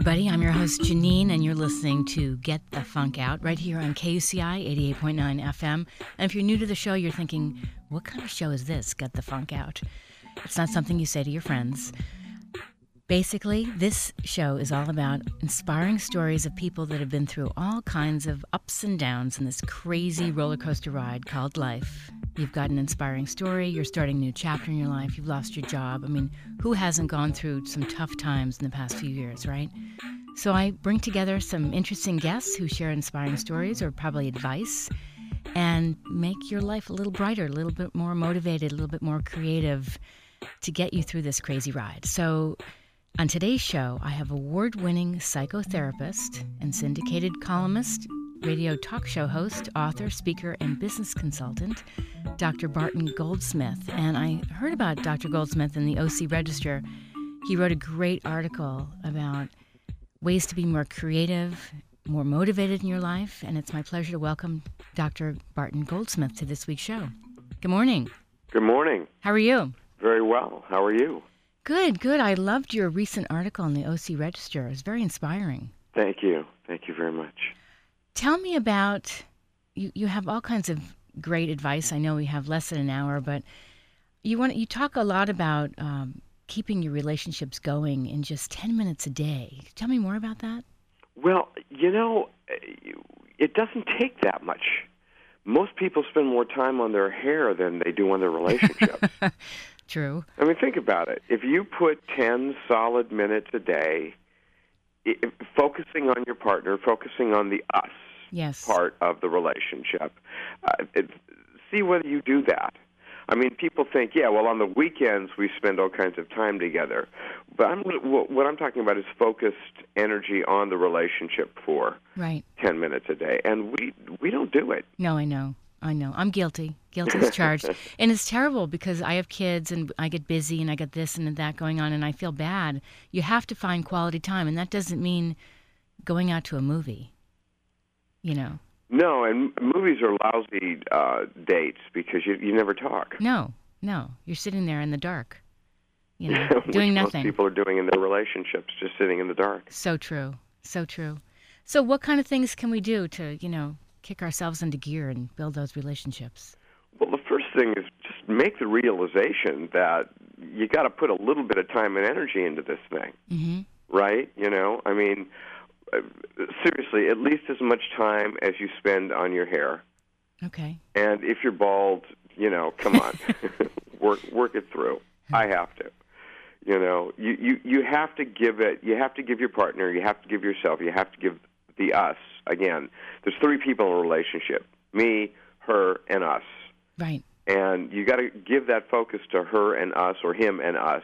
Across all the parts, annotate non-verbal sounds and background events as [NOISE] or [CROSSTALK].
Everybody. I'm your host, Janine, and you're listening to Get the Funk Out right here on KUCI 88.9 FM. And if you're new to the show, you're thinking, what kind of show is this, Get the Funk Out? It's not something you say to your friends. Basically, this show is all about inspiring stories of people that have been through all kinds of ups and downs in this crazy roller coaster ride called life. You've got an inspiring story, you're starting a new chapter in your life, you've lost your job. I mean, who hasn't gone through some tough times in the past few years, right? So I bring together some interesting guests who share inspiring stories or probably advice and make your life a little brighter, a little bit more motivated, a little bit more creative to get you through this crazy ride. So on today's show, I have award winning psychotherapist and syndicated columnist, radio talk show host, author, speaker, and business consultant, Dr. Barton Goldsmith. And I heard about Dr. Goldsmith in the OC Register. He wrote a great article about ways to be more creative, more motivated in your life. And it's my pleasure to welcome Dr. Barton Goldsmith to this week's show. Good morning. Good morning. How are you? Very well. How are you? Good, good. I loved your recent article in the OC Register. It was very inspiring. Thank you. Thank you very much. Tell me about you. You have all kinds of great advice. I know we have less than an hour, but you want you talk a lot about um, keeping your relationships going in just ten minutes a day. Tell me more about that. Well, you know, it doesn't take that much. Most people spend more time on their hair than they do on their [LAUGHS] relationships. True. I mean, think about it. If you put 10 solid minutes a day focusing on your partner, focusing on the us yes. part of the relationship, uh, it, see whether you do that. I mean, people think, yeah, well, on the weekends we spend all kinds of time together. But I'm, what I'm talking about is focused energy on the relationship for right. 10 minutes a day. And we, we don't do it. No, I know. I know. I'm guilty. Guilty as charged. [LAUGHS] and it's terrible because I have kids and I get busy and I got this and that going on and I feel bad. You have to find quality time and that doesn't mean going out to a movie. You know. No, and movies are lousy uh, dates because you you never talk. No, no. You're sitting there in the dark. You [LAUGHS] know, doing nothing. Most people are doing in their relationships, just sitting in the dark. So true. So true. So what kind of things can we do to, you know, kick ourselves into gear and build those relationships? Well, the first thing is just make the realization that you got to put a little bit of time and energy into this thing, mm-hmm. right? You know, I mean, seriously, at least as much time as you spend on your hair. Okay. And if you're bald, you know, come on, [LAUGHS] [LAUGHS] work work it through. I have to. You know, you, you you have to give it. You have to give your partner. You have to give yourself. You have to give the us again. There's three people in a relationship: me, her, and us. Right. And you got to give that focus to her and us, or him and us,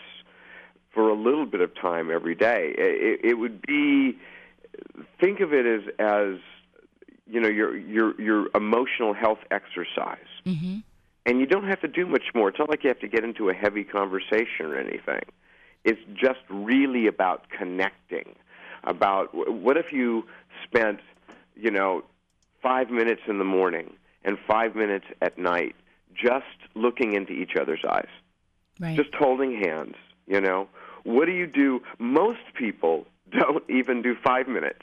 for a little bit of time every day. It, it would be think of it as as you know your your your emotional health exercise. Mm-hmm. And you don't have to do much more. It's not like you have to get into a heavy conversation or anything. It's just really about connecting. About what if you spent, you know, five minutes in the morning and five minutes at night just looking into each other's eyes, right. just holding hands. You know, what do you do? Most people [LAUGHS] don't even do five minutes.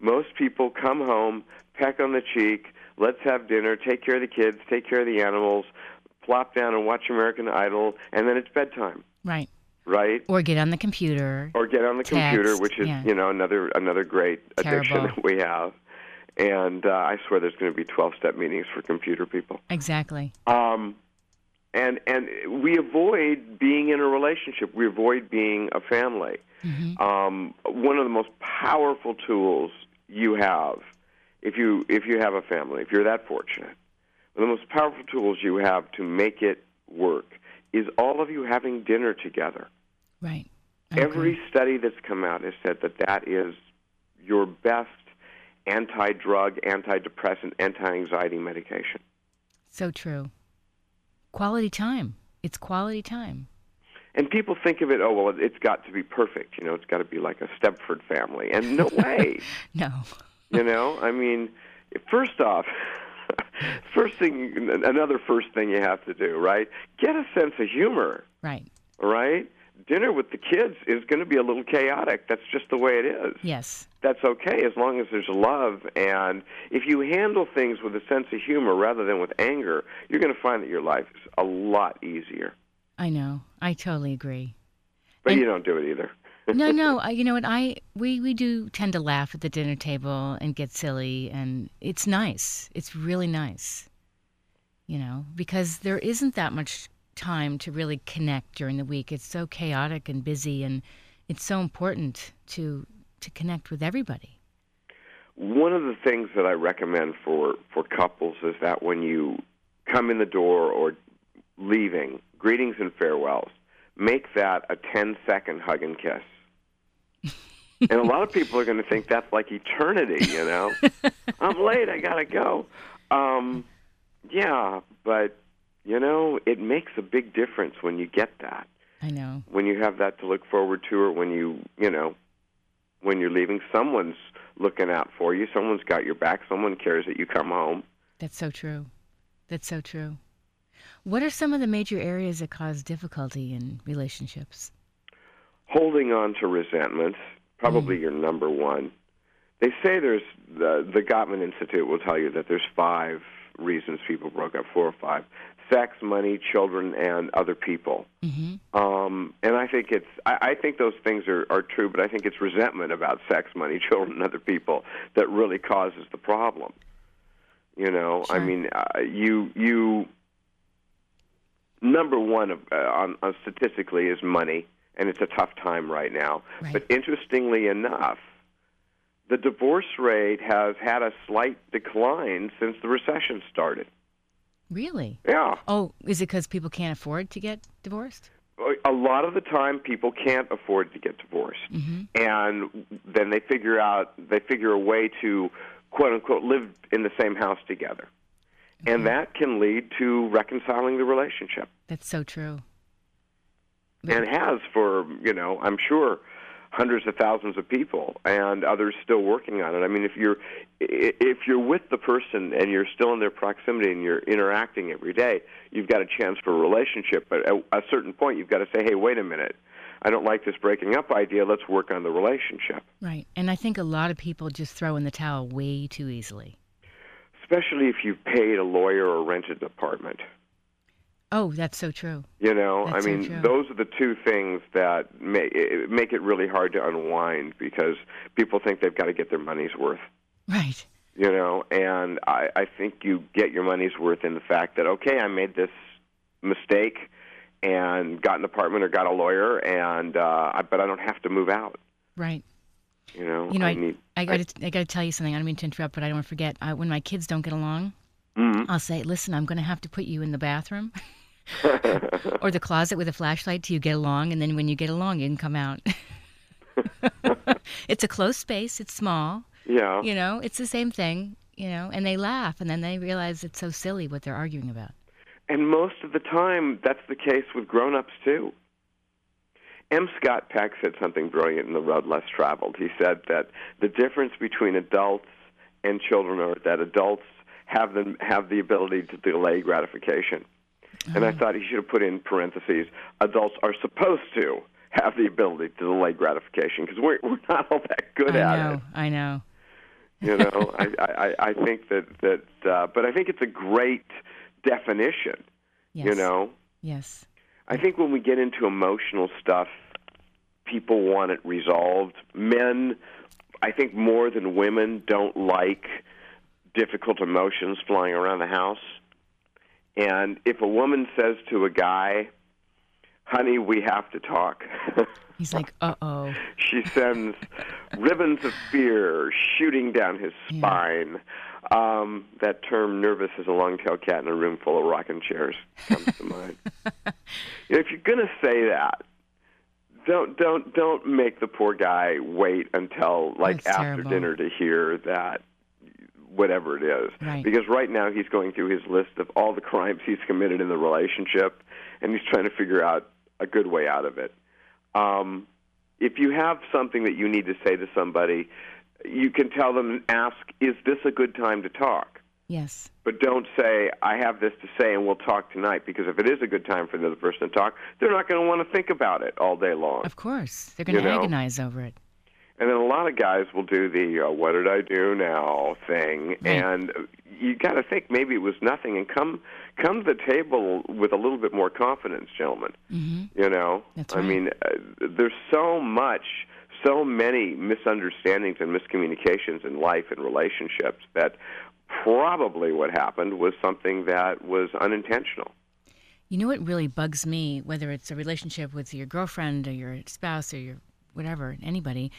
Most people come home, peck on the cheek, let's have dinner, take care of the kids, take care of the animals, plop down and watch American Idol, and then it's bedtime. Right. Right. Or get on the computer. Or get on the text, computer, which is yeah. you know another another great addiction that we have. And uh, I swear there's going to be 12 step meetings for computer people. Exactly. Um, and and we avoid being in a relationship. We avoid being a family. Mm-hmm. Um, one of the most powerful tools you have, if you if you have a family, if you're that fortunate, one of the most powerful tools you have to make it work is all of you having dinner together. Right. I Every study that's come out has said that that is your best anti-drug, antidepressant, anti-anxiety medication. So true. Quality time. It's quality time. And people think of it, oh well, it's got to be perfect. You know, it's got to be like a Stepford family, and no [LAUGHS] way. no. you know, I mean, first off, [LAUGHS] first thing, another first thing you have to do, right? Get a sense of humor. Right. Right. Dinner with the kids is going to be a little chaotic. That's just the way it is. Yes. That's okay as long as there's love. And if you handle things with a sense of humor rather than with anger, you're going to find that your life is a lot easier. I know. I totally agree. But And- you don't do it either. [LAUGHS] no, no. I, you know what? I we we do tend to laugh at the dinner table and get silly, and it's nice. It's really nice. You know, because there isn't that much time to really connect during the week. It's so chaotic and busy, and it's so important to to connect with everybody. One of the things that I recommend for for couples is that when you come in the door or leaving, greetings and farewells, make that a 10 second hug and kiss. [LAUGHS] and a lot of people are going to think that's like eternity, you know. [LAUGHS] I'm late, I got to go. Um yeah, but you know, it makes a big difference when you get that. I know. When you have that to look forward to or when you, you know, when you're leaving someone's looking out for you, someone's got your back, someone cares that you come home. That's so true. That's so true. What are some of the major areas that cause difficulty in relationships? holding on to resentments probably mm. your number one they say there's the the gottman institute will tell you that there's five reasons people broke up four or five sex money children and other people. Hmm um and i think it's i, I think those things are are true but i think it's resentment about sex money [LAUGHS] children and other people that really causes the problem. You know i mean uh, you you number one of, uh, on, on statistically is money and it's a tough time right now. Right. but interestingly enough the divorce rate has had a slight decline since the recession started Really? yeah Oh, is it because people can't afford to get divorced? a lot of the time people can't afford to get divorced hmm and then they figure out they figure a way to quote unquote live in the same house together and that can lead to reconciling the relationship That's so true. and has for you know i'm sure hundreds of thousands of people and others still working on it. I mean if you're if you're with the person and you're still in their proximity and you're interacting every day you've got a chance for a relationship. But at a certain point you've got to say hey wait a minute. I don't like this breaking up idea. Let's work on the relationship. Right. And I think a lot of people just throw in the towel way too easily. especially if you've paid a lawyer or rented an apartment Oh, that's so true. You know, That's I mean, true. those are the two things that make it, make it really hard to unwind because people think they've got to get their money's worth. Right. You know, and I, I think you get your money's worth in the fact that okay, I made this mistake and got an apartment or got a lawyer, and uh, I, but I don't have to move out. Right. You know, You know, I, I, need. I got to I got to tell you something. I don't mean to interrupt, but I don't want to forget. I, when my kids don't get along, Mhm. I'll say, "Listen, I'm going to have to put you in the bathroom [LAUGHS] or the closet with a flashlight till you get along, and then when you get along, you can come out." [LAUGHS] it's a close space. It's small. yeah, You know, it's the same thing. You know, and they laugh, and then they realize it's so silly what they're arguing about. And most of the time, that's the case with grown-ups too. M. Scott Peck said something brilliant in The Road Less Traveled. He said that the difference between adults and children are that adults have them have the ability to delay gratification. And I thought he should have put in parentheses: adults are supposed to have the ability to delay gratification because we're we're not all that good I at know. it. I know. You know, [LAUGHS] I, I I think that that, uh, but I think it's a great definition. Yes. You know, Yes. I think when we get into emotional stuff, people want it resolved. Men, I think more than women, don't like difficult emotions flying around the house. And if a woman says to a guy, honey, we have to talk, [LAUGHS] He's like, uh oh. she sends ribbons of fear shooting down his Yeah. spine. Um, that term, nervous as a long-tailed cat in a room full of rocking chairs, comes to mind. You [LAUGHS] know, if you're going to say that, don't don't don't make the poor guy wait until like That's after terrible. dinner to hear that whatever it is. Right. Because right now he's going through his list of all the crimes he's committed in the relationship, and he's trying to figure out a good way out of it. Um, if you have something that you need to say to somebody, you can tell them and ask, "Is this a good time to talk?" Yes. But don't say, I have this to say and we'll talk tonight, because if it is a good time for the other person to talk, they're not going to want to think about it all day long. Of course. They're going to agonize over it. And then a lot of guys will do the uh, "What did I do now?" thing, Right. and you got to think maybe it was nothing, and come come to the table with a little bit more confidence, gentlemen. hmm You know, That's I mean, uh, there's so much, so many misunderstandings and miscommunications in life and relationships that probably what happened was something that was unintentional. You know what really bugs me, whether it's a relationship with your girlfriend or your spouse or your whatever, anybody,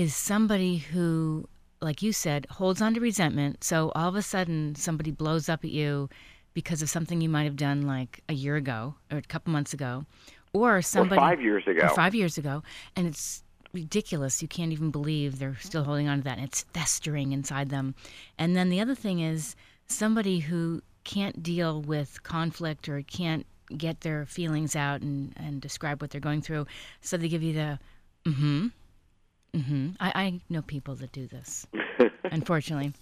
is somebody who, like you said, holds on to resentment. So all of a sudden, somebody blows up at you because of something you might have done like a year ago or a couple months ago, or somebody or five years ago. five years ago, and it's ridiculous. You can't even believe they're still holding on to that, and it's festering inside them. And then the other thing is somebody who can't deal with conflict or can't get their feelings out and, and describe what they're going through, so they give you the mm-hmm, mm-hmm. I, I know people that do this, [LAUGHS] unfortunately,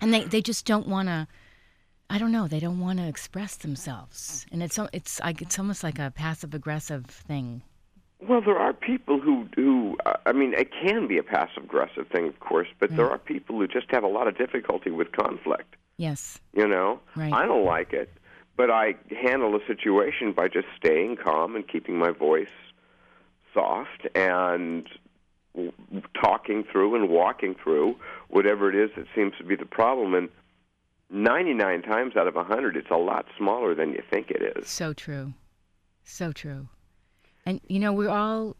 and they they just don't want to. I don't know. They don't want to express themselves, and it's it's like it's almost like a passive aggressive thing. Well, there are people who uh, I mean, it can be a passive aggressive thing, of course, but there are people who just have a lot of difficulty with conflict. Yes. You know, Right. I don't like it, but I handle the situation by just staying calm and keeping my voice soft and talking through and walking through whatever it is that seems to be the problem. And 99 times out of 100, it's a lot smaller than you think it is. So true. So true. And, you know, we're all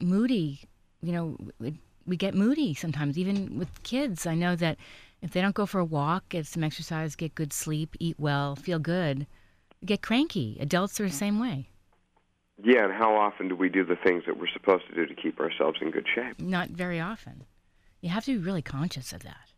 moody. You know, we, we get moody sometimes, even with kids. I know that if they don't go for a walk, get some exercise, get good sleep, eat well, feel good, get cranky. Adults are the same way. Yeah, and how often do we do the things that we're supposed to do to keep ourselves in good shape? Not very often. You have to be really conscious of that.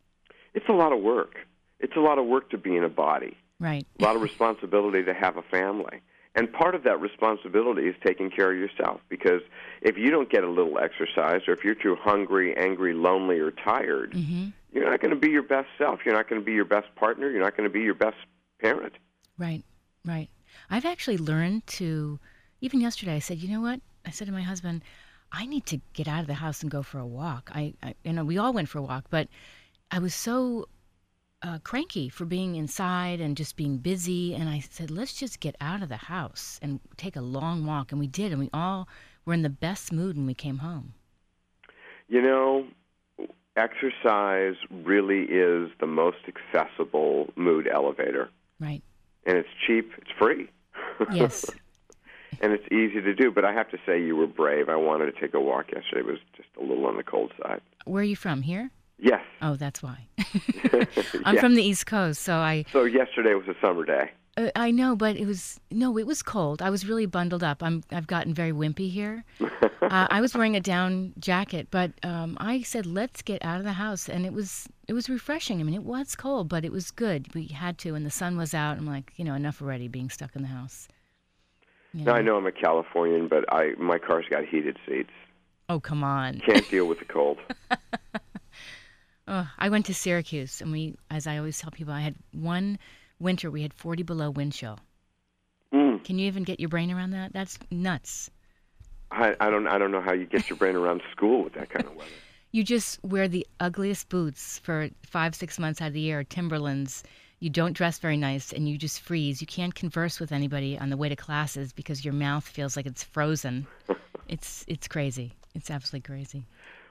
It's a lot of work. It's a lot of work to be in a body, Right. a lot of responsibility to have a family. And part of that responsibility is taking care of yourself because if you don't get a little exercise or if you're too hungry, angry, lonely, or tired, hmm you're not going to be your best self. You're not going to be your best partner. You're not going to be your best parent. Right, right. I've actually learned to, even yesterday, I said, you know what? I said to my husband, I need to get out of the house and go for a walk. I, I you know, we all went for a walk, but I was so uh, cranky for being inside and just being busy. And I said, let's just get out of the house and take a long walk. And we did, and we all were in the best mood when we came home. You know, exercise really is the most accessible mood elevator. Right. And it's cheap, it's free. [LAUGHS] Yes. And it's easy to do. But I have to say, you were brave. I wanted to take a walk yesterday. It was just a little on the cold side. Where are you from? Here? Yes. Oh, that's why. [LAUGHS] I'm Yeah. from the East Coast, so I So yesterday was a summer day. Uh, I know, but it was no, it was cold. I was really bundled up. I'm I've gotten very wimpy here. [LAUGHS] uh, I was wearing a down jacket, but um, I said let's get out of the house, and it was it was refreshing. I mean, it was cold, but it was good. We had to, and the sun was out. I'm like, you know, enough already being stuck in the house. You Now I know I'm a Californian, but I my car's got heated seats. Oh come on! Can't deal with the cold. [LAUGHS] Oh, I went to Syracuse, and we, as I always tell people, I had one winter we had 40 below wind chill. Mm. Can you even get your brain around that? That's nuts. I, I don't I don't know how you get your brain around school with that kind of weather. [LAUGHS] You just wear the ugliest boots for five, six months out of the year, Timberlands. You don't dress very nice and you just freeze. You can't converse with anybody on the way to classes because your mouth feels like it's frozen. [LAUGHS] it's it's crazy. It's absolutely crazy.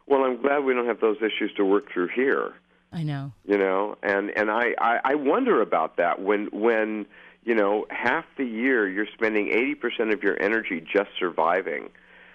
Well, I'm glad we don't have those issues to work through here. I know. you know and and I, I i wonder about that when when you know half the year you're spending 80% of your energy just surviving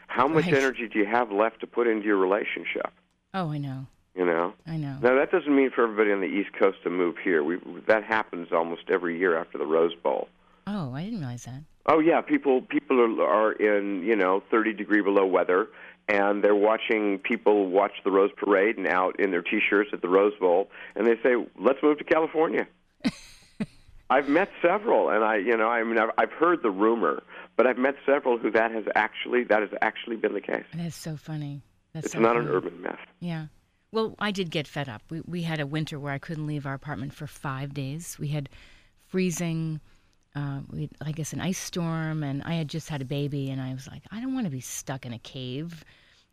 how much Right. energy do you have left to put into your relationship Oh, I know. You know I know. now that doesn't mean for everybody on the east coast to move here we that happens almost every year after the rose bowl Oh, I didn't realize that. oh yeah people people are, are in you know 30 degree below weather and they're watching people watch the Rose Parade and out in their T-shirts at the Rose Bowl, and they say, "Let's move to California." [LAUGHS] I've met several, and I, you know, I mean, I've, I've heard the rumor, but I've met several who that has actually that has actually been the case. That's so funny. That's it's so not funny. an urban myth. Yeah. Well, I did get fed up. We we had a winter where I couldn't leave our apartment for five days. We had freezing, uh, we I guess an ice storm, and I had just had a baby, and I was like, I don't want to be stuck in a cave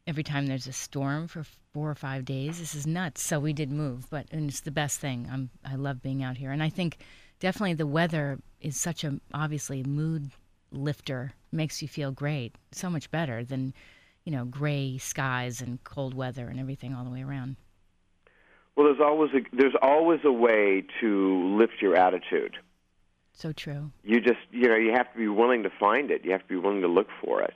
every time there's a storm for four or five days. This is nuts. So we did move, but and it's the best thing. I'm I love being out here, and I think definitely the weather is such a obviously mood lifter. Makes you feel great, so much better than you know gray skies and cold weather and everything all the way around. Well, there's always a, there's always a way to lift your attitude. So true. You just you know you have to be willing to find it. You have to be willing to look for it.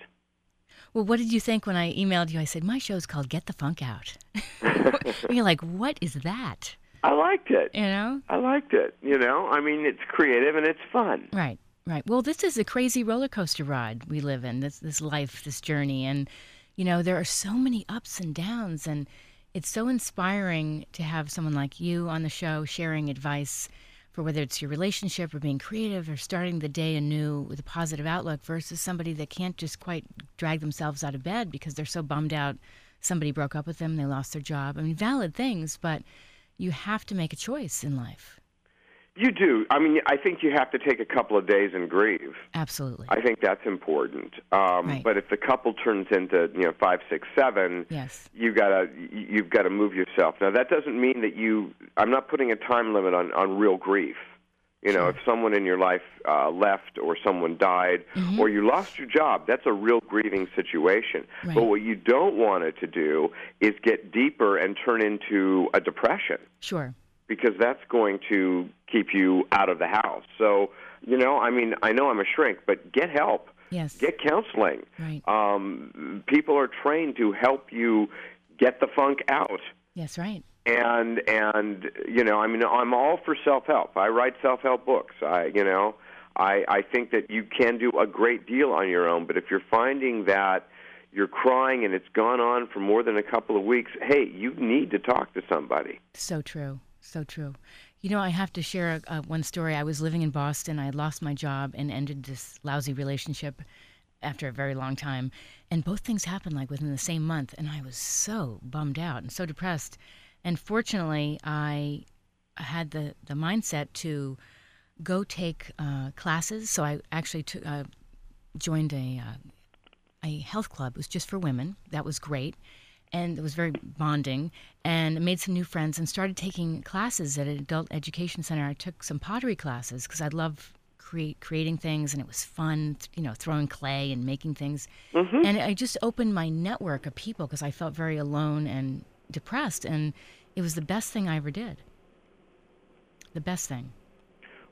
Well, what did you think when I emailed you? I said, My show's called Get the Funk Out. [LAUGHS] You're like, What is that? I liked it. You know? I liked it. You know, I mean, it's creative and it's fun. Right, right. Well, this is a crazy roller coaster ride we live in, this, this life, this journey. And, you know, there are so many ups and downs. And it's so inspiring to have someone like you on the show sharing advice for whether it's your relationship or being creative or starting the day anew with a positive outlook versus somebody that can't just quite drag themselves out of bed because they're so bummed out somebody broke up with them, they lost their job. I mean, valid things, but you have to make a choice in life. You do. I mean, I think you have to take a couple of days and grieve. Absolutely. I think that's important. Um, Right. But if the couple turns into you know five, six, seven, Yes. you gotta you- you've got to move yourself. Now that doesn't mean that you. I'm not putting a time limit on on real grief. You know, if someone in your life uh, left, or someone died, Mm-hmm. or you lost your job, that's a real grieving situation. Right. But what you don't want it to do is get deeper and turn into a depression Sure. Because that's going to keep you out of the house. So, you know, I mean, I know I'm a shrink, but get help. Yes. Get counseling. Right. Um, people are trained to help you get the funk out. Yes, right. And and you know, I mean, I'm all for self help. I write self help books. I you know, I I think that you can do a great deal on your own. But if you're finding that you're crying and it's gone on for more than a couple of weeks, hey, you need to talk to somebody. So true. So true. You know, I have to share uh, one story. I was living in Boston. I lost my job and ended this lousy relationship after a very long time. And both things happened like within the same month. And I was so bummed out and so depressed. And fortunately, I had the, the mindset to go take uh, classes. So I actually took, uh, joined a, uh, a health club. It was just for women. That was great. And it was very bonding. And made some new friends and started taking classes at an adult education center. I took some pottery classes because I love create, creating things and it was fun, you know, throwing clay and making things. Mm-hmm. And I just opened my network of people because I felt very alone and depressed. And it was the best thing I ever did. The best thing.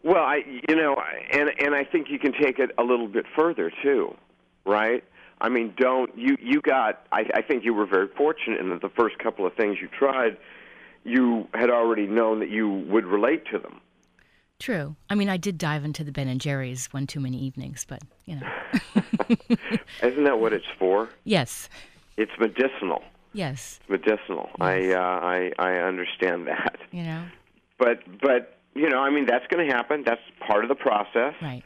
Well, I you know, and and I think you can take it a little bit further too, right? I mean, don't you you got I I think you were very fortunate in that the first couple of things you tried you had already known that you would relate to them. True. I mean, I did dive into the Ben and Jerry's one too many evenings, but, you know. [LAUGHS] Isn't that what it's for? yes. It's medicinal. Yes. It's medicinal. I uh, I I understand that. You know? But but you know, I mean that's going to happen. That's part of the process. Right.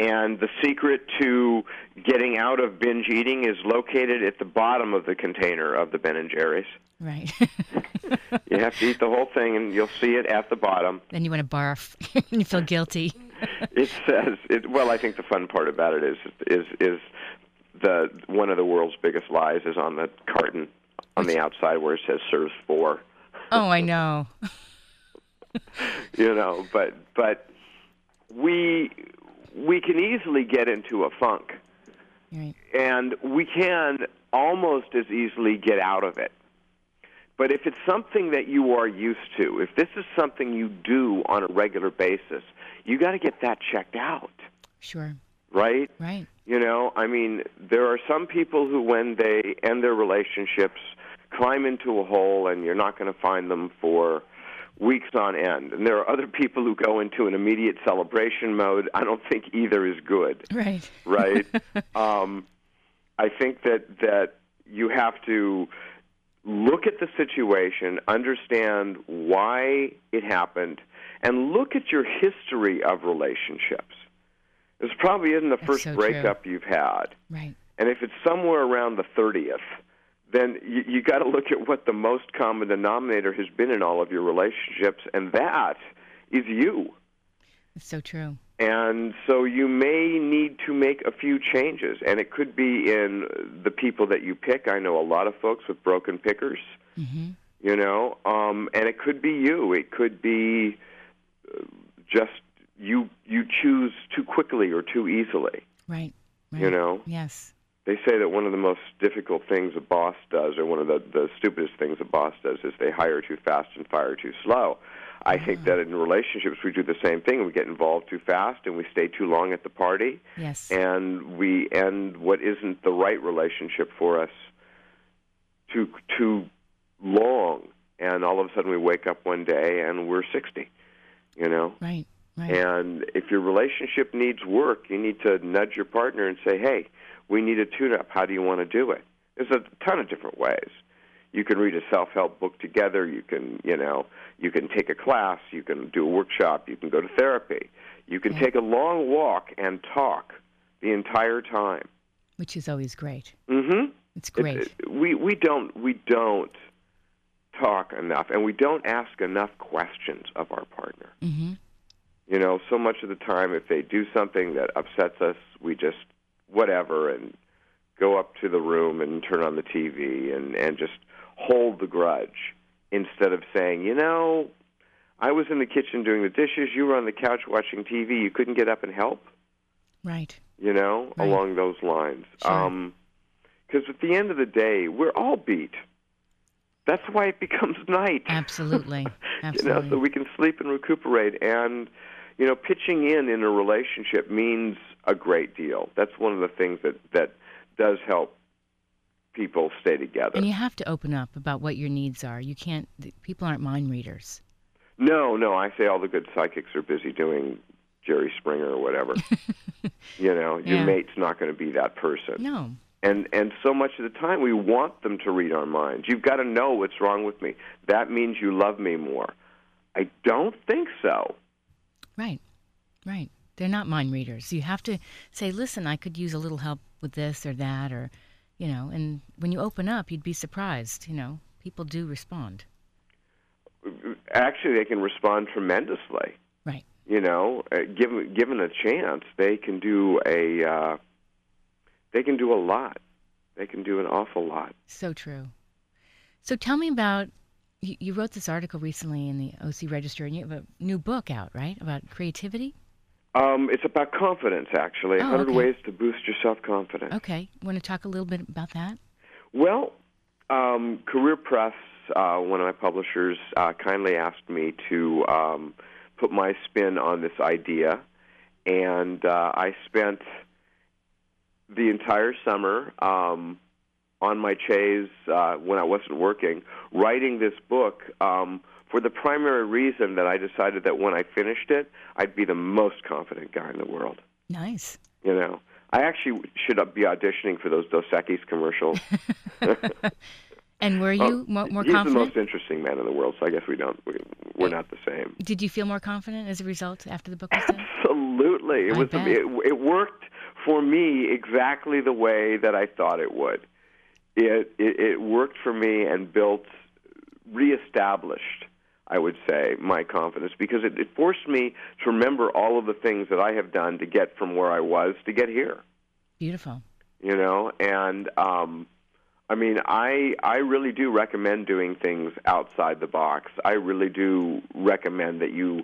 And the secret to getting out of binge eating is located at the bottom of the container of the Ben and Jerry's. Right. You have to eat the whole thing, and you'll see it at the bottom. then you want to barf [LAUGHS] and you feel guilty. It says, it, "Well, I think the fun part about it is is is the one of the world's biggest lies is on the carton on the outside where it says serves four. Oh, I know. [LAUGHS] you know, but but we we can easily get into a funk, Right. and we can almost as easily get out of it. But if it's something that you are used to, if this is something you do on a regular basis, you got to get that checked out, Sure. right? Right. You know, I mean, there are some people who, when they end their relationships, climb into a hole and you're not going to find them for weeks on end. And there are other people who go into an immediate celebration mode. I don't think either is good, Right. right? [LAUGHS] um, I think that that you have to look at the situation, understand why it happened, and look at your history of relationships. This probably isn't the That's first so breakup you've had. Right. And if it's somewhere around the 30th, then you, you got to look at what the most common denominator has been in all of your relationships, and that is you. It's so true. And so you may need to make a few changes, and it could be in the people that you pick. I know a lot of folks with broken pickers, hmm you know, um, and it could be you. It could be uh, just you you choose too quickly or too easily. Right. Right. You know, Yes. They say that one of the most difficult things a boss does, or one of the, the stupidest things a boss does, is they hire too fast and fire too slow. I think mm. that in relationships we do the same thing. We get involved too fast and we stay too long at the party, Yes. and we end what isn't the right relationship for us too too long. And all of a sudden we wake up one day and we're sixty. You know. right. Right. And if your relationship needs work, you need to nudge your partner and say, "Hey, we need a tune-up. How do you want to do it?" There's a ton of different ways. You can read a self-help book together. You can, you know, you can take a class. You can do a workshop. You can go to therapy. You can Yeah. take a long walk and talk the entire time. Which is always great. Mm-hmm. It's great. It, it- we we don't we don't talk enough, and we don't ask enough questions of our partner. hmm You know, so much of the time, if they do something that upsets us, we just whatever and go up to the room and turn on the TV and and just hold the grudge instead of saying, you know, I was in the kitchen doing the dishes, you were on the couch watching TV, you couldn't get up and help. Right. You know, Right. along those lines. Sure. Um, because at the end of the day, we're all beat. That's why it [LAUGHS] becomes night. Absolutely. [LAUGHS] you know, Absolutely. so we can sleep and recuperate. And you know, pitching in in a relationship means a great deal. That's one of the things that that does help people stay together. And you have to open up about what your needs are. You can't. People aren't mind readers. No, no, I say all the good psychics are busy doing Jerry Springer or whatever. [LAUGHS] you know, your Yeah. mate's not going to be that person. No. And and so much of the time we want them to read our minds. You've got to know what's wrong with me. That means you love me more. I don't think so. Right. Right. They're not mind readers. You have to say, listen, I could use a little help with this or that, or, you know, and when you open up, you'd be surprised. You know, people do respond. Actually, they can respond tremendously. Right. You know, uh, given given a chance, they can do a uh, they can do a lot. They can do an awful lot. So true. So tell me about. You, you wrote this article recently in the OC Register, and you have a new book out, right, about creativity? Um, it's about confidence, actually. Oh, 100 okay. ways to boost your self confidence. Okay. Want to talk a little bit about that? Well, um, Career Press, uh, one of my publishers, uh, kindly asked me to um, put my spin on this idea, and uh, I spent the entire summer um, on my chaise uh, when I wasn't working, writing this book. Um, for the primary reason that I decided that when I finished it, I'd be the most confident guy in the world. Nice. You know, I actually should be auditioning for those Dos Equis commercials. [LAUGHS] [LAUGHS] And were Oh, you mo- more He's confident? the most interesting man in the world, so I guess we don't. We, we're not the same. Did you feel more confident as a result after the book was done? Absolutely, it I was. bet. It, it worked for me exactly the way that I thought it would. It it, it worked for me and built, reestablished. I would say my confidence because it, it forced me to remember all of the things that I have done to get from where I was to get here. Beautiful. you know and um i mean i i really do recommend doing things outside the box i really do recommend that you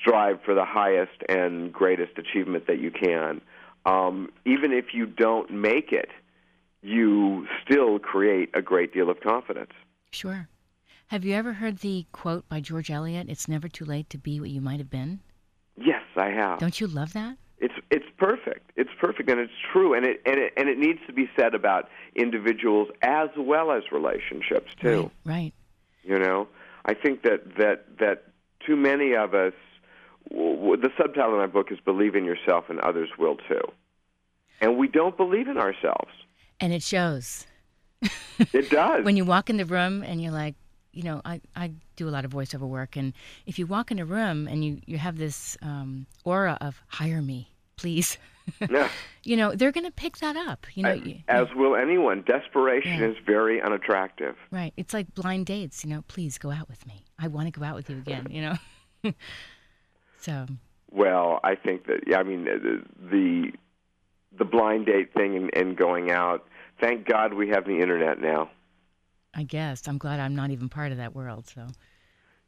strive for the highest and greatest achievement that you can um even if you don't make it you still create a great deal of confidence Sure. Have you ever heard the quote by George Eliot, It's never too late to be what you might have been? yes i have Don't you love that? It's it's perfect. It's perfect, and it's true, and it and it and it needs to be said about individuals as well as relationships too. Right. right. You know, I think that that that too many of us. W- w- the subtitle of my book is "Believe in Yourself, and Others Will Too," and we don't believe in ourselves. And it shows. It does. when you walk in the room and you're like, you know, I, I do a lot of voiceover work, and if you walk in a room and you, you have this um, aura of hire me, please, yeah. [LAUGHS] you know, they're going to pick that up. You know, you- As will anyone. Desperation Yeah. is very unattractive. right? It's like blind dates. You know, please go out with me. I want to go out with you again. You know, [LAUGHS] so Well, I think that yeah, I mean the the, the blind date thing and, and going out. Thank God we have the internet now. I guess I'm glad I'm not even part of that world. So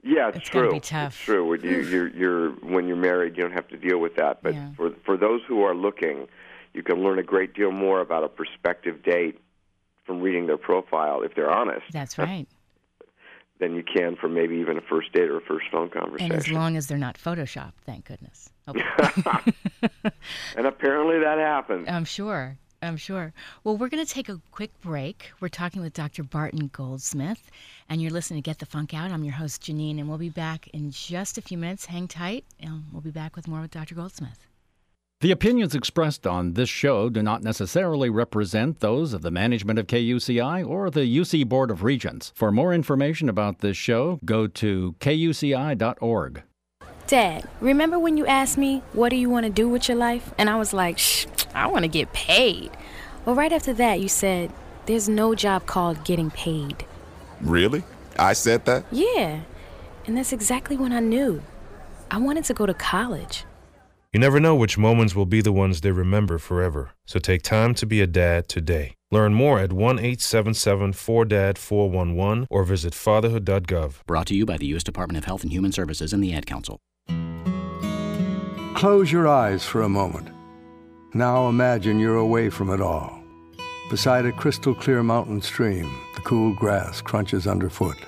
Yeah, it's, It's true. be tough. It's true. When you, you're, you're when you're married, you don't have to deal with that. But Yeah. for for those who are looking, you can learn a great deal more about a prospective date from reading their profile if they're honest that's right. than you can from maybe even a first date or a first phone conversation. And as long as they're not photoshopped, thank goodness. [LAUGHS] Okay. [LAUGHS] and apparently that happens. I'm sure. I'm sure. Well, we're going to take a quick break. We're talking with Dr. Barton Goldsmith, and you're listening to Get the Funk Out. I'm your host, Janine, and we'll be back in just a few minutes. Hang tight, and we'll be back with more with Dr. Goldsmith. The opinions expressed on this show do not necessarily represent those of the management of KUCI or the UC Board of Regents. For more information about this show, go to kuci.org. Dad, remember when you asked me, what do you want to do with your life? And I was like, shh, I want to get paid. Well, right after that, you said, there's no job called getting paid. Really? I said that? Yeah. And that's exactly when I knew. I wanted to go to college. You never know which moments will be the ones they remember forever. So take time to be a dad today. Learn more at 1 877 4DAD 411 or visit fatherhood.gov. Brought to you by the U.S. Department of Health and Human Services and the Ad Council. Close your eyes for a moment. Now imagine you're away from it all. Beside a crystal clear mountain stream, the cool grass crunches underfoot.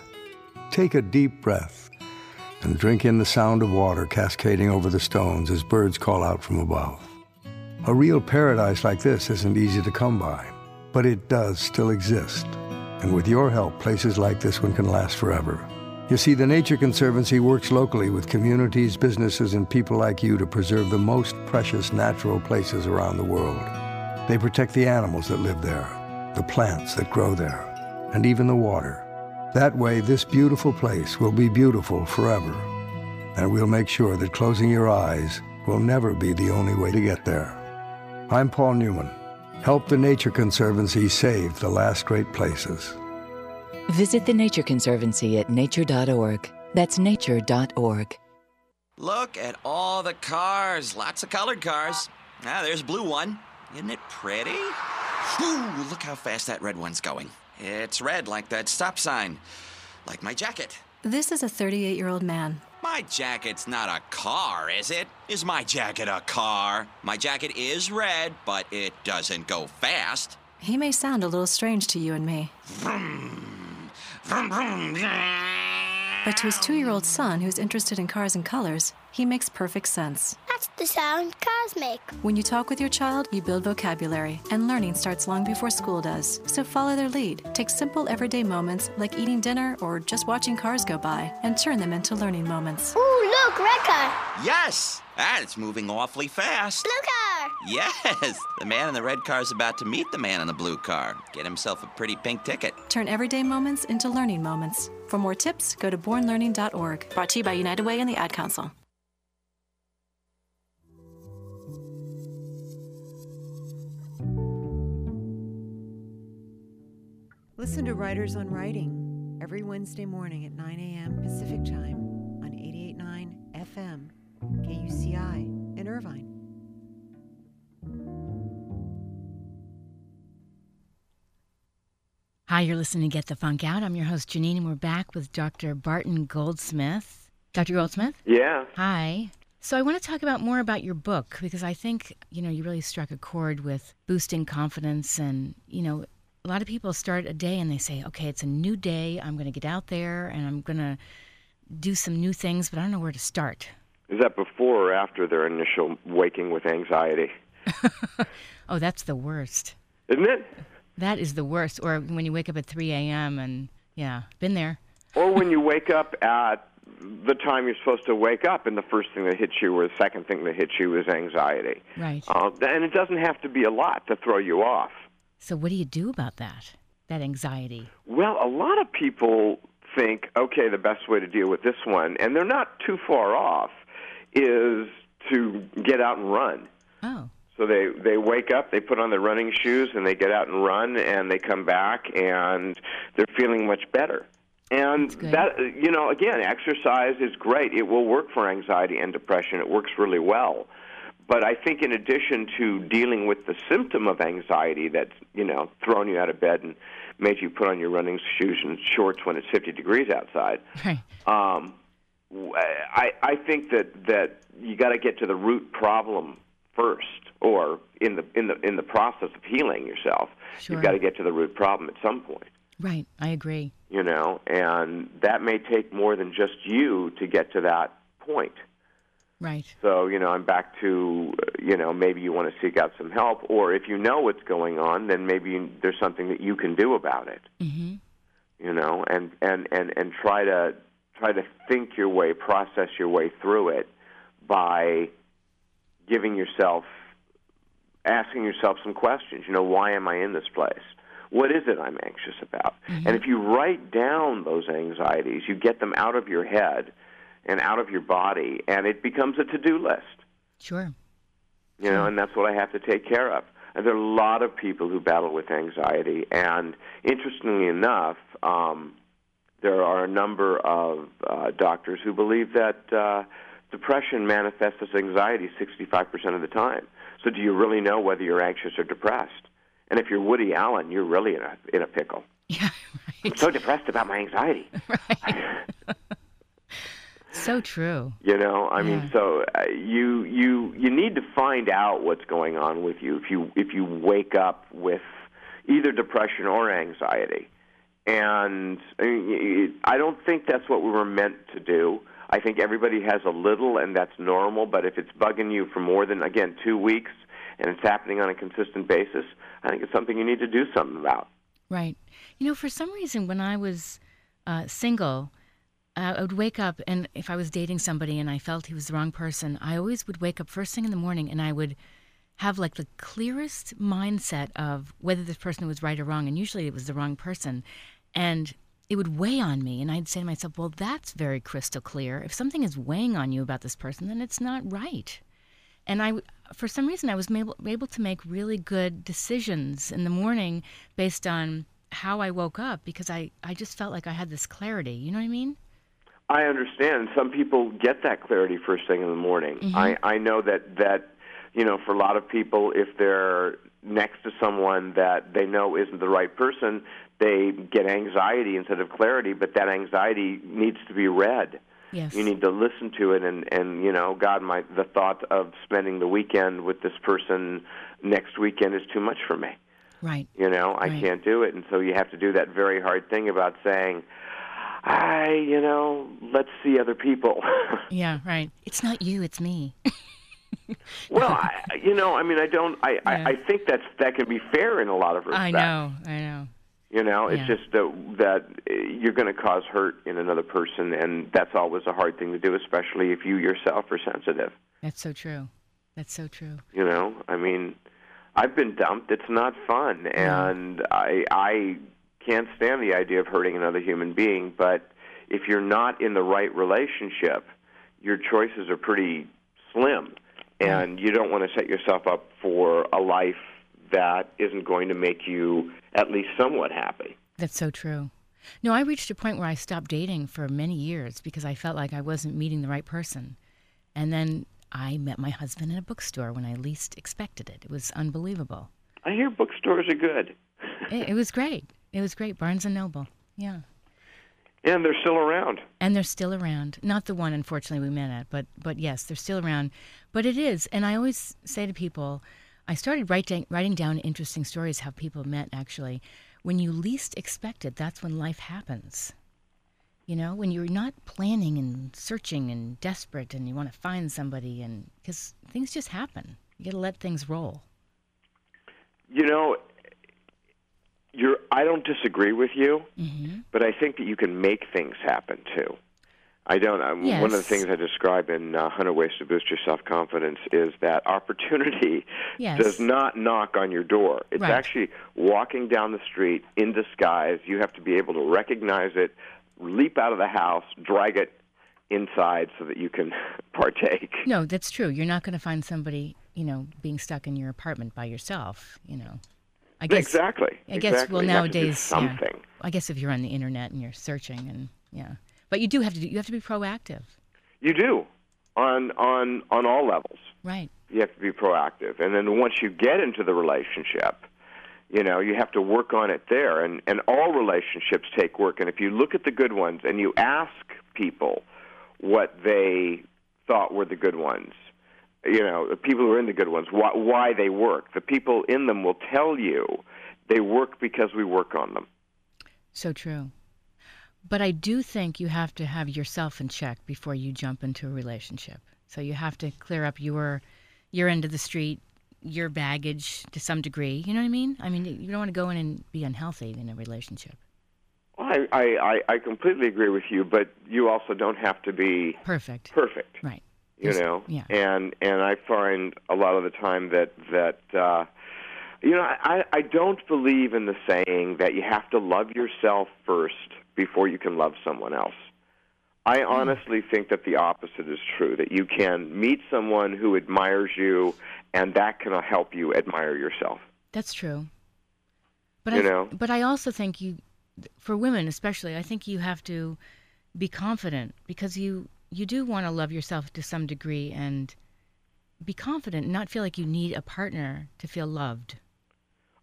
Take a deep breath and drink in the sound of water cascading over the stones as birds call out from above. A real paradise like this isn't easy to come by, but it does still exist. And with your help, places like this one can last forever. You see, the Nature Conservancy works locally with communities, businesses, and people like you to preserve the most precious natural places around the world. They protect the animals that live there, the plants that grow there, and even the water. That way, this beautiful place will be beautiful forever. And we'll make sure that closing your eyes will never be the only way to get there. I'm Paul Newman. Help the Nature Conservancy save the last great places. Visit the Nature Conservancy at nature.org. That's nature.org. Look at all the cars. Lots of colored cars. Ah, there's a blue one. Isn't it pretty? Whew, look how fast that red one's going. It's red like that stop sign. Like my jacket. This is a 38 year old man. My jacket's not a car, is it? Is my jacket a car? My jacket is red, but it doesn't go fast. He may sound a little strange to you and me, Vroom, vroom, vroom. But to his two year old son who's interested in cars and colors, he makes perfect sense. That's the sound cars make. When you talk with your child, you build vocabulary, and learning starts long before school does. So follow their lead. Take simple everyday moments like eating dinner or just watching cars go by and turn them into learning moments. Ooh, look, red car. Yes! And it's moving awfully fast. Blue car. Yes! The man in the red car is about to meet the man in the blue car. Get himself a pretty pink ticket. Turn everyday moments into learning moments. For more tips, go to bornlearning.org. Brought to you by United Way and the Ad Council. Listen to Writers on Writing every Wednesday morning at 9 a.m. Pacific Time on 88.9 FM, KUCI in Irvine. Hi, you're listening to Get the Funk Out. I'm your host, Janine, and we're back with Dr. Barton Goldsmith. Dr. Goldsmith? Yeah. Hi. So I want to talk about more about your book because I think, you know, you really struck a chord with boosting confidence and, you know, a lot of people start a day and they say, "Okay, it's a new day. I'm going to get out there and I'm going to do some new things, but I don't know where to start." Is that before or after their initial waking with anxiety? [LAUGHS] Oh, that's the worst. Isn't it? That is the worst. Or when you wake up at 3 a.m. and, yeah, been there. Or when you wake up at the time you're supposed to wake up, and the first thing that hits you or the second thing that hits you is anxiety. Right. Uh, and it doesn't have to be a lot to throw you off. So what do you do about that? that anxiety? Well, a lot of people think, okay, the best way to deal with this one, and they're not too far off, is to get out and run. Oh. So they they wake up, they put on their running shoes, and they get out and run, and they come back, and they're feeling much better. And that you know, again, exercise is great. It will work for anxiety and depression. It works really well. But I think in addition to dealing with the symptom of anxiety that's, you know, thrown you out of bed and made you put on your running shoes and shorts when it's 50 degrees outside, Right. um, I, I think that, that you got to get to the root problem first, or in the, in the, in the process of healing yourself, Sure. you've got to get to the root problem at some point Right. I agree. you know, and that may take more than just you to get to that point. Right. So, you know, I'm back to, you know, maybe you want to seek out some help, or if you know what's going on, then maybe there's something that you can do about it. Mm-hmm. You know, and and and and try to try to think your way, process your way through it by giving yourself, asking yourself some questions. You know, why am I in this place? What is it I'm anxious about? And if you write down those anxieties, you get them out of your head and out of your body, and it becomes a to-do list Sure. you know, and that's what I have to take care of. And there are a lot of people who battle with anxiety, and interestingly enough, um, there are a number of uh, doctors who believe that uh, depression manifests as anxiety 65% of the time. So, do you really know whether you're anxious or depressed? And if you're Woody Allen, you're really in a in a pickle. Yeah, [LAUGHS] I'm so depressed about my anxiety. [LAUGHS] Right. So true. You know, I mean, so uh, you you you need to find out what's going on with you if you if you wake up with either depression or anxiety. And I, don't think that's what we were meant to do. I think everybody has a little, and that's normal. But if it's bugging you for more than again two weeks, and it's happening on a consistent basis, I think it's something you need to do something about. Right. You know, for some reason, when I was uh, single, uh, I would wake up, and if I was dating somebody and I felt he was the wrong person, I always would wake up first thing in the morning and I would have like the clearest mindset of whether this person was right or wrong. And usually it was the wrong person. And it would weigh on me. And I'd say to myself, well, that's very crystal clear. If something is weighing on you about this person, then it's not right. And I, for some reason, I was able, able to make really good decisions in the morning based on how I woke up because I, I just felt like I had this clarity. You know what I mean? I understand. Some people get that clarity first thing in the morning. Mhm. I I know that that you know for a lot of people, if they're next to someone that they know isn't the right person, they get anxiety instead of clarity. But that anxiety needs to be read. Yes. You need to listen to it, and and you know, God, my the thought of spending the weekend with this person next weekend is too much for me. Right. You know, I Right. can't do it, and so you have to do that very hard thing about saying, I, you know, let's see other people. [LAUGHS] Yeah, right. It's not you, it's me. [LAUGHS] well, I, you know, I mean, I don't. I, I, I think that's that can be fair in a lot of respects. I know, I know. You know, it's Yeah. just that that uh, you're going to cause hurt in another person, and that's always a hard thing to do, especially if you yourself are sensitive. That's so true. That's so true. You know, I mean, I've been dumped. It's not fun, and I I can't stand the idea of hurting another human being. But if you're not in the right relationship, your choices are pretty slim, and you don't want to set yourself up for a life that isn't going to make you at least somewhat happy. That's so true. No, I reached a point where I stopped dating for many years because I felt like I wasn't meeting the right person. And then I met my husband in a bookstore when I least expected it. It was unbelievable. I hear bookstores are good, It, it was great. It was great. Barnes and Noble. Yeah. and they're still around. And they're still around. Not the one, unfortunately, we met at, but but yes, they're still around. But it is, and I always say to people, I started writing writing down interesting stories how people met. Actually, when you least expect it, that's when life happens. You know, when you're not planning and searching and desperate, and you want to find somebody, and because things just happen, you got to let things roll. You know, you're. I don't disagree with you, Mm-hmm. but I think that you can make things happen too. I don't. Um, Yes. One of the things I describe in uh, 100 Ways to Boost Your Self Confidence is that opportunity Yes. does not knock on your door. It's Right. actually walking down the street in disguise. You have to be able to recognize it, leap out of the house, drag it inside so that you can [LAUGHS] partake. No, that's true. You're not going to find somebody, you know, being stuck in your apartment by yourself. You know, I guess exactly. I guess exactly. well You have to nowadays yeah. I guess if you're on the internet and you're searching and yeah, but you do have to do, you have to be proactive, You do on on on all levels. right? You have to be proactive, and then once you get into the relationship, you know you have to work on it there. And and all relationships take work. And if you look at the good ones and you ask people what they thought were the good ones, you know the people who are in the good ones, why, why they work. The people in them will tell you they work because we work on them. So true. But I do think you have to have yourself in check before you jump into a relationship. So you have to clear up your your end of the street, your baggage to some degree. You know what I mean? I mean, you don't want to go in and be unhealthy in a relationship. I, I, I I completely agree with you, but you also don't have to be Perfect. perfect. Right. You know, yeah. and and I find a lot of the time that that uh, you know I I don't believe in the saying that you have to love yourself first before you can love someone else. I Hmm. honestly think that the opposite is true. That you can meet someone who admires you, and that can help you admire yourself. That's true. But You I, know? but I also think you, for women especially, I think you have to be confident because you you do want to love yourself to some degree and be confident and not feel like you need a partner to feel loved.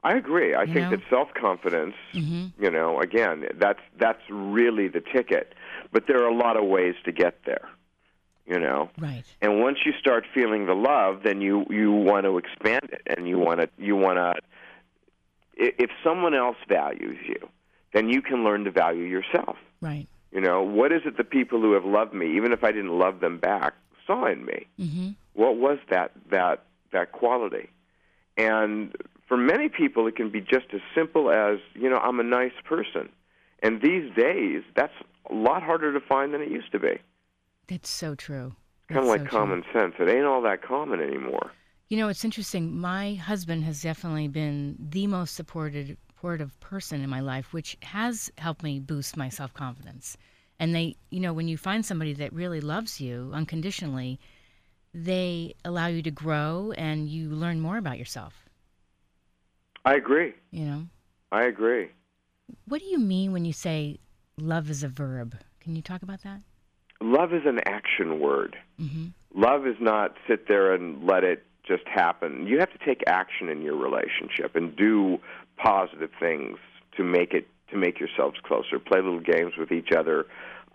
I agree. I You think know? that self confidence, Mhm. you know, again, that's that's really the ticket. But there are a lot of ways to get there. You know. Right. And once you start feeling the love, then you you want to expand it, and you want to you want to. If someone else values you, then you can learn to value yourself. Right. You know, what is it the people who have loved me, even if I didn't love them back, saw in me? Mm-hmm. What was that that that quality? And for many people, it can be just as simple as you know, I'm a nice person. And these days, that's a lot harder to find than it used to be. That's so true. Kind of like so true. common sense. It ain't all that common anymore. You know, it's interesting. My husband has definitely been the most supported, supportive person in my life, which has helped me boost my self confidence. And they, you know, when you find somebody that really loves you unconditionally, they allow you to grow and you learn more about yourself. I agree. You know, I agree. what do you mean when you say love is a verb? Can you talk about that? Love is an action word. Mm-hmm. Love is not sit there and let it just happen. You have to take action in your relationship and do positive things to make it to make yourselves closer. Play little games with each other.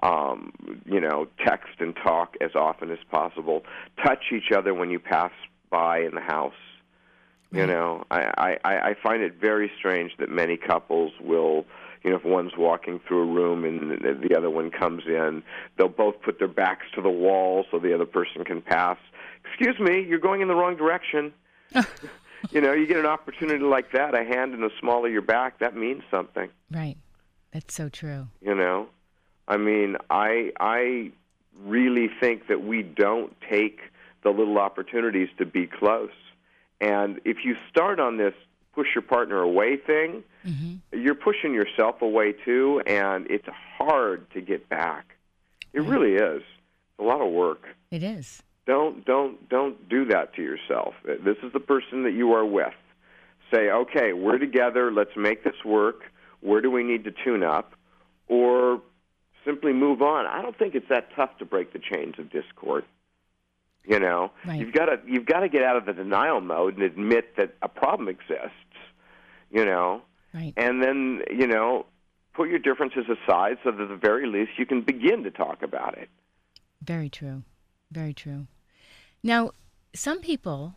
Um, you know, text and talk as often as possible. Touch each other when you pass by in the house. You know, I, I, I find it very strange that many couples will, you know, if one's walking through a room and the- the other one comes in, they'll both put their backs to the wall so the other person can pass. Excuse me, you're going in the wrong direction. [LAUGHS] you know, you get an opportunity like that, a hand in the small of your back, that means something. Right. That's so true. You know, I mean, I I really think that we don't take the little opportunities to be close. And if you start on this push your partner away thing, Mm-hmm. you're pushing yourself away too, and it's hard to get back. It really is. It's a lot of work. It is. Don't don't don't do that to yourself. This is the person that you are with. Say, okay, we're together. Let's make this work. Where do we need to tune up, or simply move on? I don't think it's that tough to break the chains of discord. You know, Right. you've got to you've got to get out of the denial mode and admit that a problem exists. You know, Right. and then you know put your differences aside so that at the very least you can begin to talk about it. Very true. Very true. Now, some people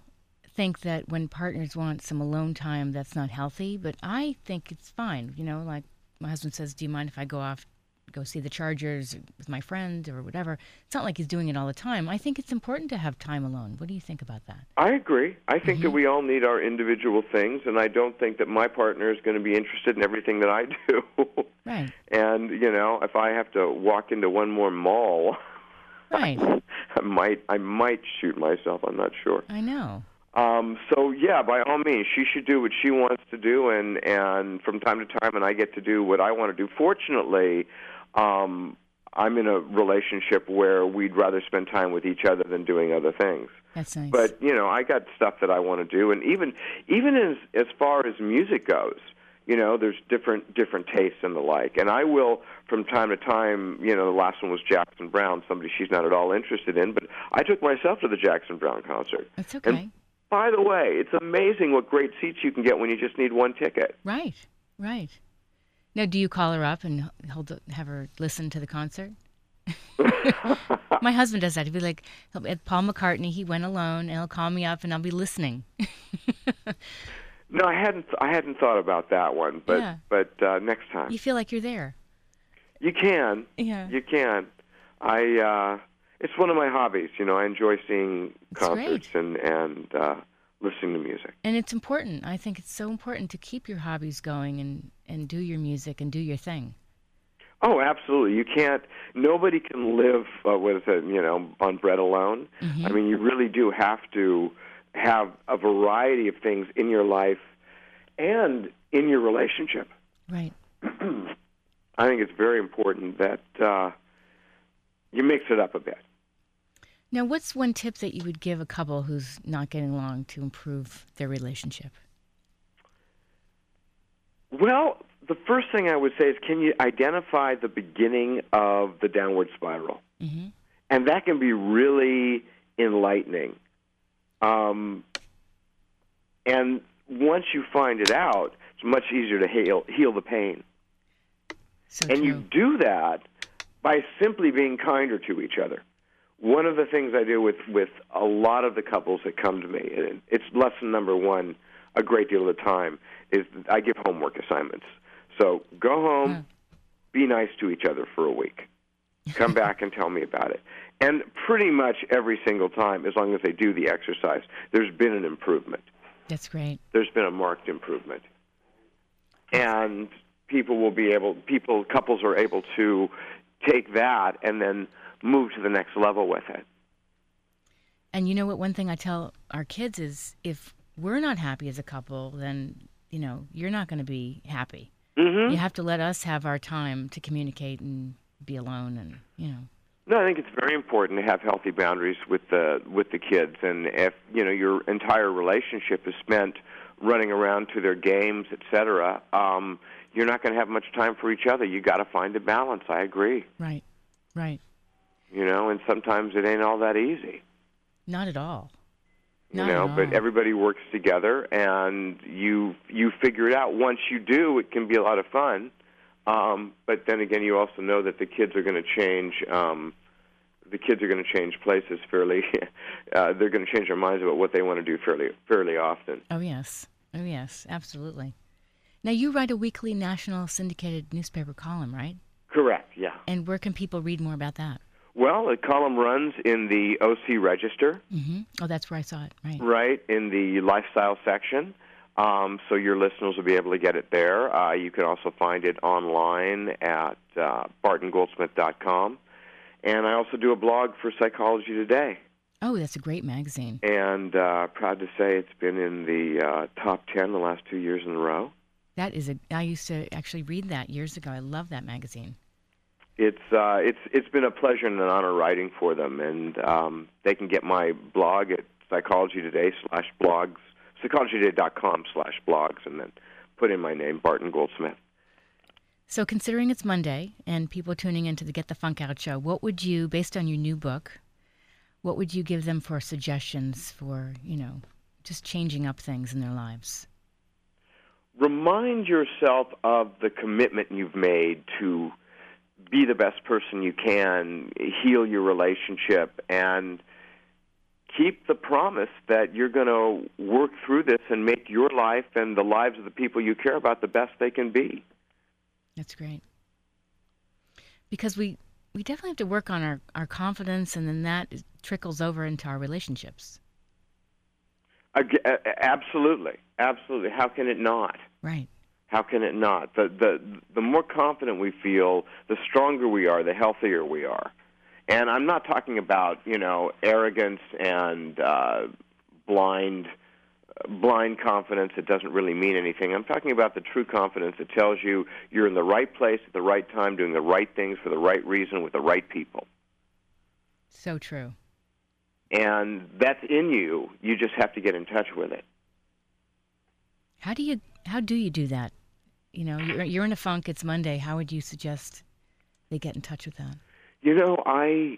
think that when partners want some alone time, that's not healthy, but I think it's fine. You know, like my husband says, Do you mind if I go off go see the Chargers with my friend or whatever. It's not like he's doing it all the time. I think it's important to have time alone. What do you think about that? I agree. I think Mm-hmm. that we all need our individual things, and I don't think that my partner is going to be interested in everything that I do. [LAUGHS] Right. and you know, if I have to walk into one more mall, [LAUGHS] Right. I might I might shoot myself. I'm not sure. I know. Um, so yeah, by all means, she should do what she wants to do, and and from time to time, and I get to do what I want to do. Fortunately, um, I'm in a relationship where we'd rather spend time with each other than doing other things. That's nice. But you know, I got stuff that I want to do, and even even as as far as music goes, you know, there's different different tastes and the like. And I will, from time to time, you know, the last one was Jackson Browne, somebody she's not at all interested in, but I took myself to the Jackson Browne concert. That's okay. And by the way, it's amazing what great seats you can get when you just need one ticket. Right. Right. Now, do you call her up and hold, have her listen to the concert? [LAUGHS] My husband does that. He'd be like, at Paul McCartney, he went alone, and he'll call me up, and I'll be listening. [LAUGHS] No, I hadn't I hadn't thought about that one, but Yeah. but uh, next time. You feel like you're there. You can. Yeah. You can. I uh it's one of my hobbies, you know. I enjoy seeing It's concerts and and uh listening to music. And it's important. I think it's so important to keep your hobbies going and, and do your music and do your thing. Oh, absolutely. You can't nobody can live uh, is it, you know, on bread alone. I mean, you really do have to have a variety of things in your life and in your relationship. Right. [CLEARS THROAT] I think it's very important that uh you mix it up a bit. Now, what's one tip that you would give a couple who's not getting along to improve their relationship? Well, the first thing I would say is can you identify the beginning of the downward spiral? Mm-hmm. And that can be really enlightening. Um, and once you find it out, it's much easier to heal, heal the pain. So and you do that by simply being kinder to each other. One of the things I do with, with a lot of the couples that come to me, and it's lesson number one a great deal of the time, is I give homework assignments. So go home, hmm. be nice to each other for a week. Come [LAUGHS] back and tell me about it. And pretty much every single time, as long as they do the exercise, there's been an improvement. That's great. There's been a marked improvement. And people will be able, people, couples are able to take that and then move to the next level with it. And you know what? One thing I tell our kids is if we're not happy as a couple, then, you know, you're not going to be happy. Mm-hmm. You have to let us have our time to communicate and be alone and, you know. No, I think it's very important to have healthy boundaries with the with the kids, and if you know your entire relationship is spent running around to their games, etc., um, you're not going to have much time for each other. You got to find a balance. I agree. Right. Right. You know, and sometimes it ain't all that easy. Not at all. You know, but everybody works together, and you you figure it out. Once you do, it can be a lot of fun. Um, but then again, you also know that the kids are going to change. Um, the kids are going to change places fairly. [LAUGHS] uh, they're going to change their minds about what they want to do fairly fairly often. Oh, yes. Oh, yes. Absolutely. Now, you write a weekly national syndicated newspaper column, right? Correct. Yeah. And where can people read more about that? Well, the column runs in the OC Register, hmm Oh, that's where I saw it. Right. right in the lifestyle section. Um, so your listeners will be able to get it there. Uh, you can also find it online at uh, bartongoldsmith.com. And I also do a blog for Psychology Today. Oh, that's a great magazine. And uh, proud to say it's been in the uh, top 10 the last two years in a row. That is a. I used to actually read that years ago. I love that magazine. It's uh, it's it's been a pleasure and an honor writing for them, and um, they can get my blog at Psychology Today slash blogs, psychologytoday.com slash blogs, and then put in my name, Barton Goldsmith. So, considering it's Monday and people tuning into the Get the Funk Out show, what would you, based on your new book, what would you give them for suggestions for, you know, just changing up things in their lives? Remind yourself of the commitment you've made to be the best person you can, heal your relationship, and keep the promise that you're going to work through this and make your life and the lives of the people you care about the best they can be. That's great. because we we definitely have to work on our, our confidence, and then that trickles over into our relationships. Absolutely, absolutely. How can it not? Right. How can it not? The the the more confident we feel, the stronger we are, the healthier we are. And I'm not talking about you know arrogance and uh, blind blind confidence that doesn't really mean anything. I'm talking about the true confidence that tells you you're in the right place at the right time, doing the right things for the right reason with the right people. So true. And that's in you. You just have to get in touch with it. How do you how do you do that? You know, you're you're in a funk. It's Monday. How would you suggest they get in touch with that? You know, I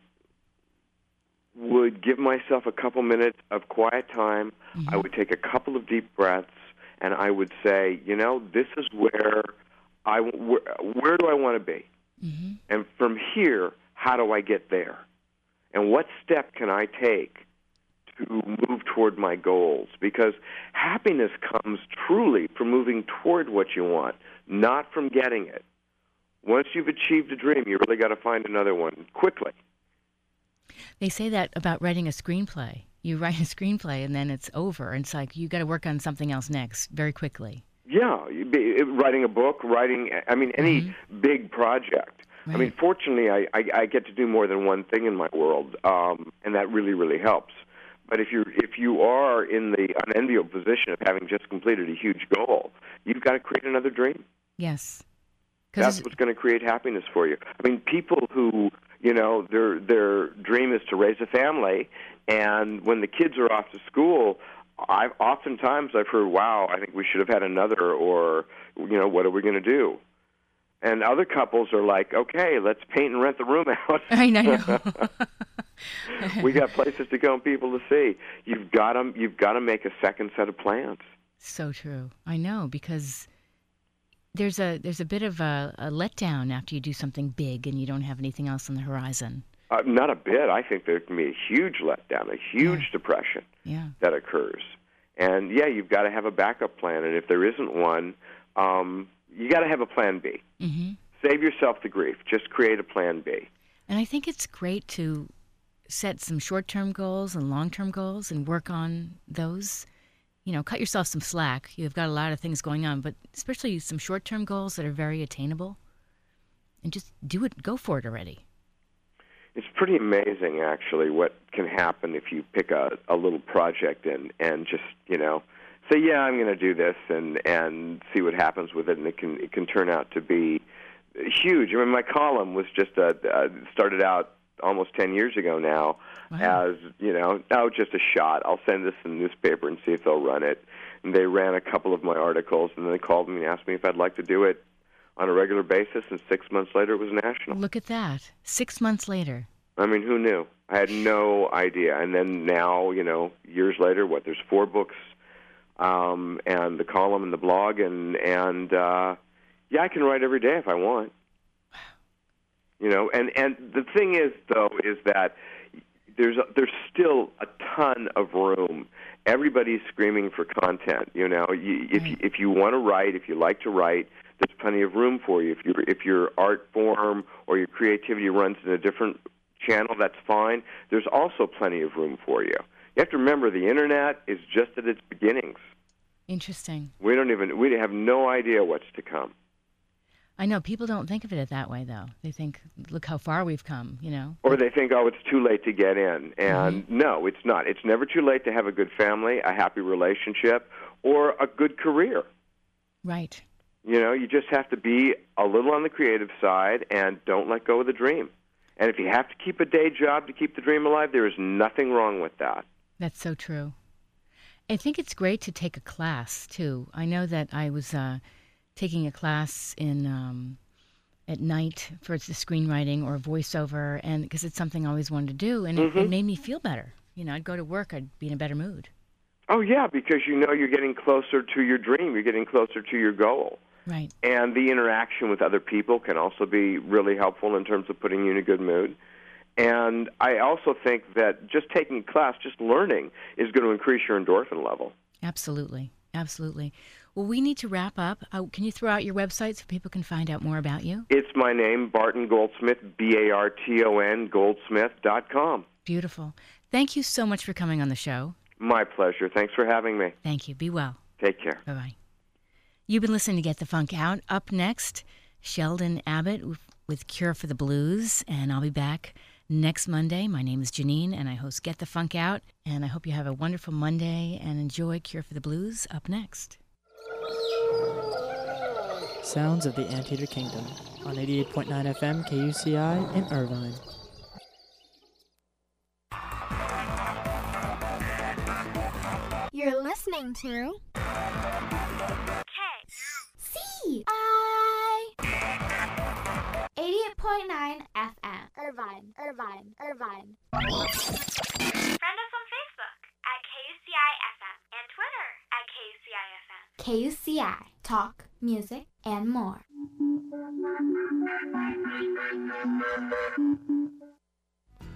would give myself a couple minutes of quiet time. I mm-hmm. would take a couple of deep breaths, and I would say, you know, this is where I where, where do I want to be, mm-hmm. and from here, how do I get there, and what step can I take to move toward my goals? Because happiness comes truly from moving toward what you want, not from getting it. Once you've achieved a dream, you really got to find another one quickly. They say that about writing a screenplay. You write a screenplay and then it's over. And it's like you got to work on something else next very quickly. Yeah, writing a book, writing. I mean, any big project. I mean, fortunately, I, I I get to do more than one thing in my world, um, and that really really helps. But if you if you are in the unenviable position of having just completed a huge goal, you've got to create another dream. Yes. That's what's going to create happiness for you. I mean, people who you know their their dream is to raise a family, and when the kids are off to school, I've oftentimes I've heard, "Wow, I think we should have had another," or you know, "What are we going to do?" And other couples are like, "Okay, let's paint and rent the room out." [LAUGHS] I know. [LAUGHS] [LAUGHS] we got places to go and people to see. You've got to you've got to make a second set of plans. So true. I know because there's a there's a bit of a, a letdown after you do something big and you don't have anything else on the horizon. Uh, not a bit. I think there can be a huge letdown, a huge depression Yeah. that occurs. And yeah, you've got to have a backup plan. And if there isn't one, um, you got to have a plan B. hmm Save yourself the grief. Just create a plan B. And I think it's great to set some short-term goals and long-term goals and work on those. You know, cut yourself some slack. You've got a lot of things going on, but especially some short-term goals that are very attainable. And just do it. Go for it already. It's pretty amazing, actually, what can happen if you pick a, a little project and and just you know say, yeah, I'm going to do this, and and see what happens with it, and it can it can turn out to be huge. I mean, my column was just a, uh started out almost ten years ago now as you know, oh, just a shot. I'll send this in the newspaper and see if they'll run it. And they ran a couple of my articles, and then they called me and asked me if I'd like to do it on a regular basis. And six months later, it was national. Look at that. Six months later. I mean, who knew? I had no idea. And then now, you know, years later, what? There's four books, um, and the column and the blog, and and uh, yeah, I can write every day if I want. You know, and and the thing is, though, is that there's a, there's still a ton of room. Everybody's screaming for content. You know, you, if you, if you want to write, if you like to write, there's plenty of room for you. If your if your art form or your creativity runs in a different channel, that's fine. There's also plenty of room for you. You have to remember the internet is just at its beginnings. Interesting. We don't even we have no idea what's to come. I know people don't think of it that way, though. They think, "Look how far we've come," you know. Or they think, oh, it's too late to get in. And no, it's not. It's never too late to have a good family, a happy relationship, or a good career. Right. You know, you just have to be a little on the creative side and don't let go of the dream. And if you have to keep a day job to keep the dream alive, there is nothing wrong with that. That's so true. I think it's great to take a class too. I know that I was uh, taking a class in um, at night for the screenwriting or voiceover, and because it's something I always wanted to do, and it, it Mhm. made me feel better. You know, I'd go to work, I'd be in a better mood. Oh, yeah, because you know you're getting closer to your dream, you're getting closer to your goal. Right. And the interaction with other people can also be really helpful in terms of putting you in a good mood. And I also think that just taking a class, just learning, is going to increase your endorphin level. Absolutely. Absolutely. Well, we need to wrap up. Uh, can you throw out your website so people can find out more about you? It's my name, Barton Goldsmith, B A R T O N, goldsmith.com. Beautiful. Thank you so much for coming on the show. My pleasure. Thanks for having me. Thank you. Be well. Take care. Bye bye. You've been listening to Get the Funk Out. Up next, Sheldon Abbott with Cure for the Blues, and I'll be back next Monday. My name is Janine, and I host Get the Funk Out. And I hope you have a wonderful Monday and enjoy Cure for the Blues up next. Sounds of the Anteater Kingdom on 88.9 FM KUCI in Irvine. You're listening to K C I 88.9 FM. Irvine, Irvine, Irvine. Friend us on Facebook at KUCI FM and Twitter at KUCI FM. KUCI. Talk, music, and more.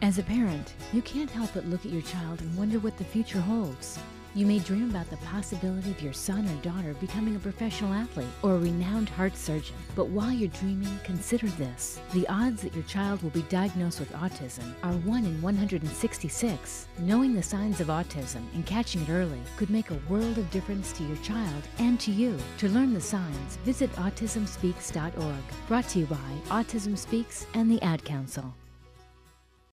As a parent, you can't help but look at your child and wonder what the future holds. You may dream about the possibility of your son or daughter becoming a professional athlete or a renowned heart surgeon. But while you're dreaming, consider this. The odds that your child will be diagnosed with autism are 1 in 166. Knowing the signs of autism and catching it early could make a world of difference to your child and to you. To learn the signs, visit autismspeaks.org. Brought to you by Autism Speaks and the Ad Council.